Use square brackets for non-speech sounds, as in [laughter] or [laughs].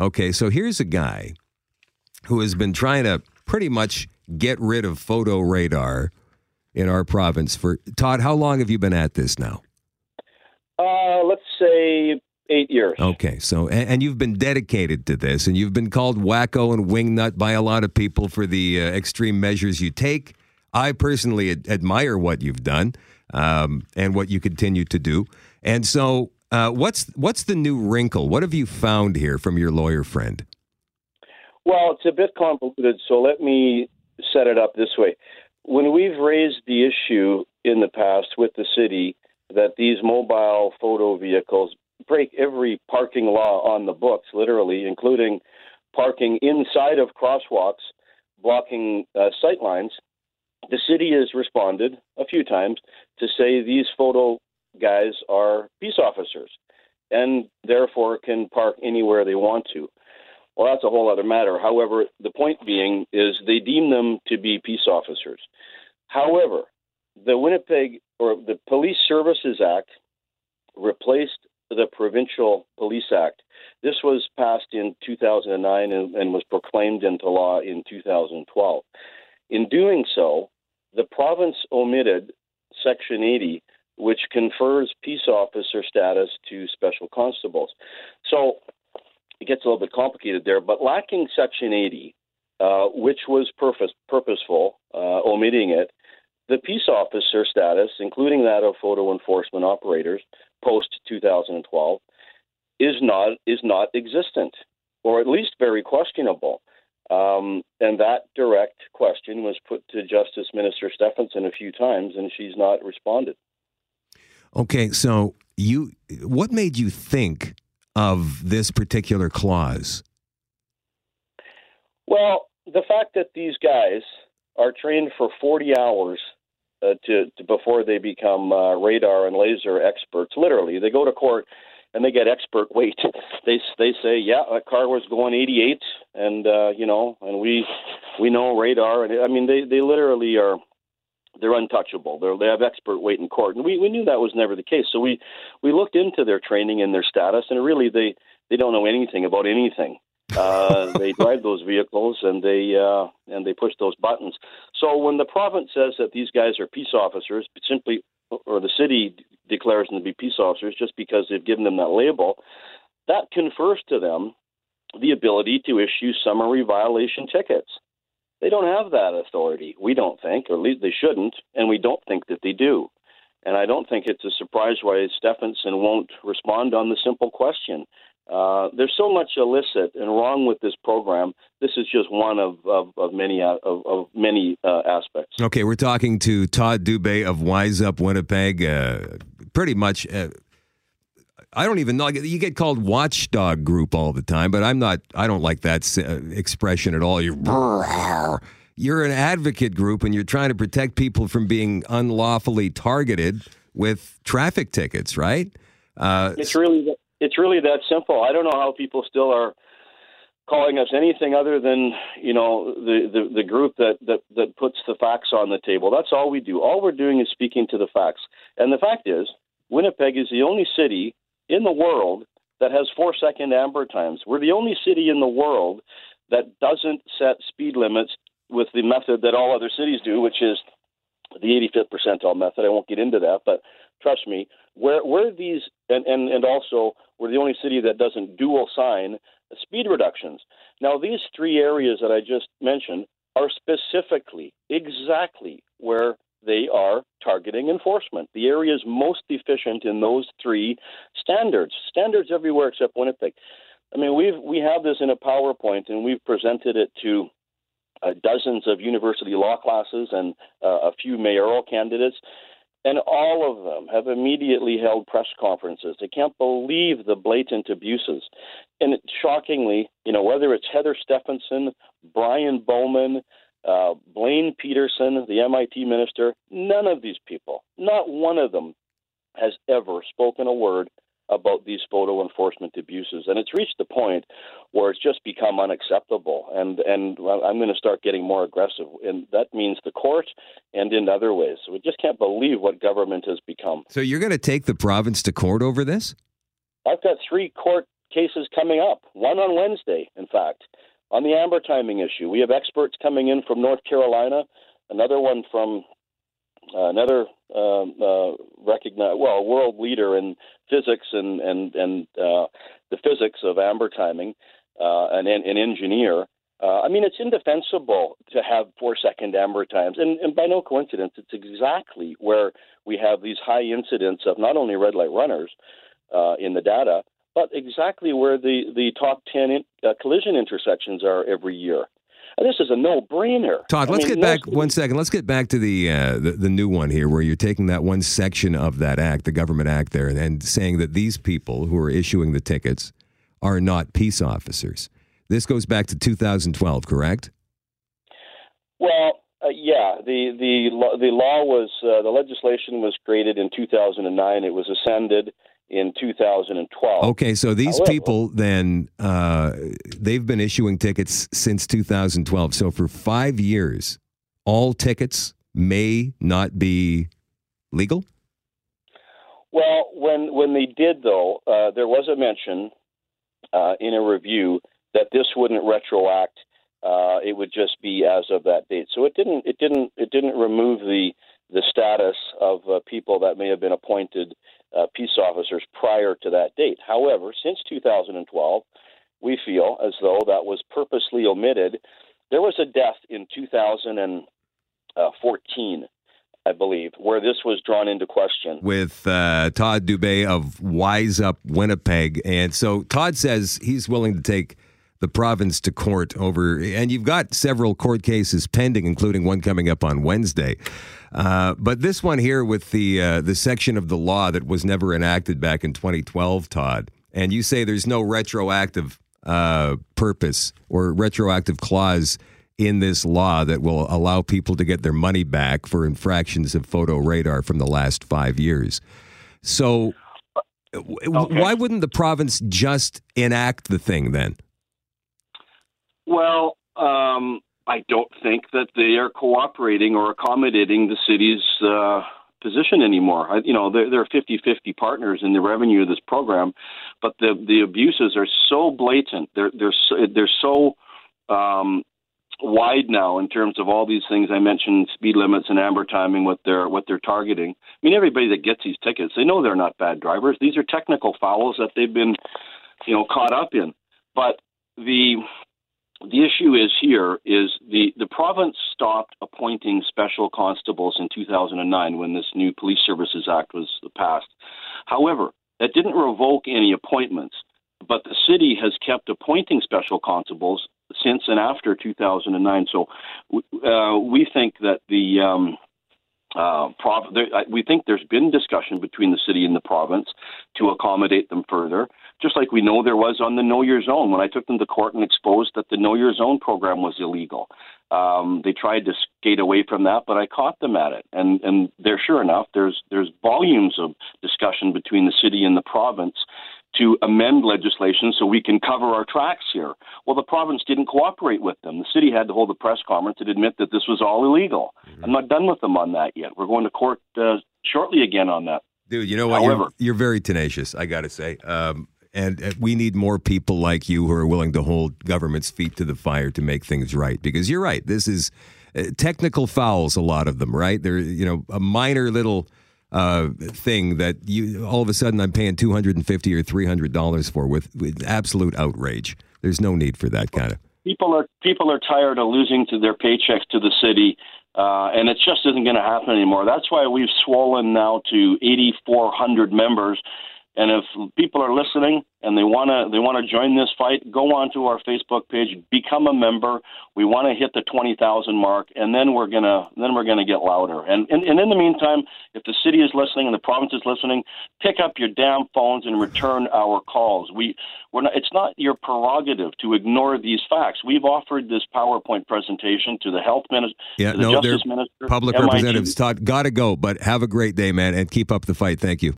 Okay, so here's a guy who has been trying to pretty much get rid of photo radar in our province for Todd. How long have you been at this now? Uh, let's say eight years. Okay, so and, and you've been dedicated to this, and you've been called wacko and wingnut by a lot of people for the uh, extreme measures you take. I personally ad- admire what you've done um, and what you continue to do. And so, uh, what's what's the new wrinkle? What have you found here from your lawyer friend? Well, it's a bit convoluted, so let me set it up this way. When we've raised the issue in the past with the city that these mobile photo vehicles break every parking law on the books, literally, including parking inside of crosswalks, blocking uh, sight lines, the city has responded a few times to say these photo guys are peace officers and therefore can park anywhere they want to. Well, that's a whole other matter. However, the point being is they deem them to be peace officers. However, the Winnipeg or the Police Services Act replaced the Provincial Police Act. This was passed in 2009 and, and was proclaimed into law in 2012. In doing so, the province omitted Section 80, which confers peace officer status to special constables. So it gets a little bit complicated there, but lacking Section 80, uh, which was purpose, purposeful, uh, omitting it, the peace officer status, including that of photo enforcement operators post 2012, is not is not existent, or at least very questionable. Um, and that direct question was put to Justice Minister Stefanson a few times, and she's not responded. Okay, so you, what made you think of this particular clause? Well, the fact that these guys are trained for 40 hours uh, to, to, before they become uh, radar and laser experts. Literally, they go to court and they get expert [laughs] weight. They they say, yeah, that car was going 88, and uh, you know, and we we know radar, and I mean, they they literally are they're untouchable. They're, they have expert weight in court, and we we knew that was never the case. So we we looked into their training and their status, and really they they don't know anything about anything. Uh, [laughs] they drive those vehicles and they uh, and they push those buttons. So when the province says that these guys are peace officers, simply or the city declares them to be peace officers just because they've given them that label, that confers to them the ability to issue summary violation tickets. They don't have that authority. We don't think, or at least they shouldn't, and we don't think that they do. And I don't think it's a surprise why Stefanson won't respond on the simple question. Uh, there's so much illicit and wrong with this program. This is just one of, of, of many uh, of, of many uh, aspects. Okay, we're talking to Todd Dubé of Wise Up Winnipeg. Uh, pretty much, uh, I don't even know. You get called watchdog group all the time, but I'm not. I don't like that uh, expression at all. You're [laughs] you're an advocate group, and you're trying to protect people from being unlawfully targeted with traffic tickets, right? Uh, it's really it's really that simple. I don't know how people still are calling us anything other than you know the, the, the group that, that that puts the facts on the table. That's all we do. All we're doing is speaking to the facts. And the fact is, Winnipeg is the only city in the world that has four second amber times. We're the only city in the world that doesn't set speed limits with the method that all other cities do, which is the 85th percentile method. I won't get into that, but trust me, where where these and, and, and also we're the only city that doesn't dual sign speed reductions. Now these three areas that I just mentioned are specifically exactly where they are targeting enforcement. The areas most efficient in those three standards. Standards everywhere except Winnipeg. I mean, we've we have this in a PowerPoint and we've presented it to uh, dozens of university law classes and uh, a few mayoral candidates. And all of them have immediately held press conferences. They can't believe the blatant abuses. And it, shockingly, you know, whether it's Heather Stefanson, Brian Bowman, uh, Blaine Pedersen, the MIT minister, none of these people, not one of them, has ever spoken a word about these photo enforcement abuses, and it's reached the point where it's just become unacceptable. And and I'm going to start getting more aggressive, and that means the court and in other ways. So we just can't believe what government has become. So you're going to take the province to court over this? I've got three court cases coming up. One on Wednesday, in fact, on the amber timing issue. We have experts coming in from North Carolina, another one from uh, another um, uh, recognized, well, world leader in physics and and and uh, the physics of amber timing, uh, an, an engineer. Uh, I mean, it's indefensible to have four second amber times. And, and by no coincidence, it's exactly where we have these high incidents of not only red light runners uh, in the data, but exactly where the, the top 10 in, uh, collision intersections are every year. And this is a no-brainer. Todd, I let's mean, get back one second. Let's get back to the, uh, the, the new one here, where you're taking that one section of that act, the government act there, and saying that these people who are issuing the tickets are not peace officers. This goes back to 2012, correct? Well, uh, yeah. The the the law was uh, the legislation was created in 2009. It was ascended in 2012. Okay, so these However, people then uh, they've been issuing tickets since 2012. So for five years, all tickets may not be legal. Well, when when they did though, uh, there was a mention uh, in a review that this wouldn't retroact. Uh, it would just be as of that date. So it didn't. It didn't. It didn't remove the the status of uh, people that may have been appointed uh, peace officers prior to that date. However, since 2012, we feel as though that was purposely omitted. There was a death in 2014 I believe, where this was drawn into question. With uh, Todd Dubé of Wise Up Winnipeg. And so Todd says he's willing to take the province to court over, and you've got several court cases pending, including one coming up on Wednesday. Uh, but this one here with the uh, the section of the law that was never enacted back in 2012, Todd, and you say there's no retroactive uh, purpose or retroactive clause in this law that will allow people to get their money back for infractions of photo radar from the last five years. So, okay. why wouldn't the province just enact the thing then? Well, um, I don't think that they are cooperating or accommodating the city's uh, position anymore. I, you know, they're, they're 50-50 partners in the revenue of this program, but the the abuses are so blatant. They're they're so, they're so um, wide now in terms of all these things I mentioned, speed limits and amber timing, what they're what they're targeting. I mean, everybody that gets these tickets, they know they're not bad drivers. These are technical fouls that they've been, you know, caught up in. But the the issue is here is the the province stopped appointing special constables in 2009 when this new Police Services Act was passed. However, that didn't revoke any appointments but the city has kept appointing special constables since and after 2009. So uh, we think that the um, uh, prov- there, we think there's been discussion between the city and the province to accommodate them further, just like we know there was on the Know Your Zone when I took them to court and exposed that the Know Your Zone program was illegal. Um, they tried to skate away from that, but I caught them at it. And and there, sure enough, there's there's volumes of discussion between the city and the province to amend legislation so we can cover our tracks here. Well, the province didn't cooperate with them. The city had to hold a press conference and admit that this was all illegal. Mm-hmm. I'm not done with them on that yet. We're going to court uh, shortly again on that. Dude, you know what? However, you're, you're very tenacious, I got to say. Um, and uh, we need more people like you who are willing to hold government's feet to the fire to make things right. Because you're right. This is uh, technical fouls, a lot of them, right? They're, you know, a minor little uh, thing that you all of a sudden I'm paying two hundred and fifty or three hundred dollars for with, with absolute outrage. There's no need for that kind of. People are people are tired of losing to their paychecks to the city, uh, and it just isn't going to happen anymore. That's why we've swollen now to 8,400 members, and if people are listening and they want to they want to join this fight, go on to our Facebook page, become a member. We want to hit the 20,000 mark and then we're going to then we're going to get louder. And, and and in the meantime, if the city is listening and the province is listening, pick up your damn phones and return our calls. We we're not, it's not your prerogative to ignore these facts. We've offered this PowerPoint presentation to the health minister, yeah, the no, justice minister, public MIT. representatives. Todd, got to go, but have a great day, man, and keep up the fight. Thank you.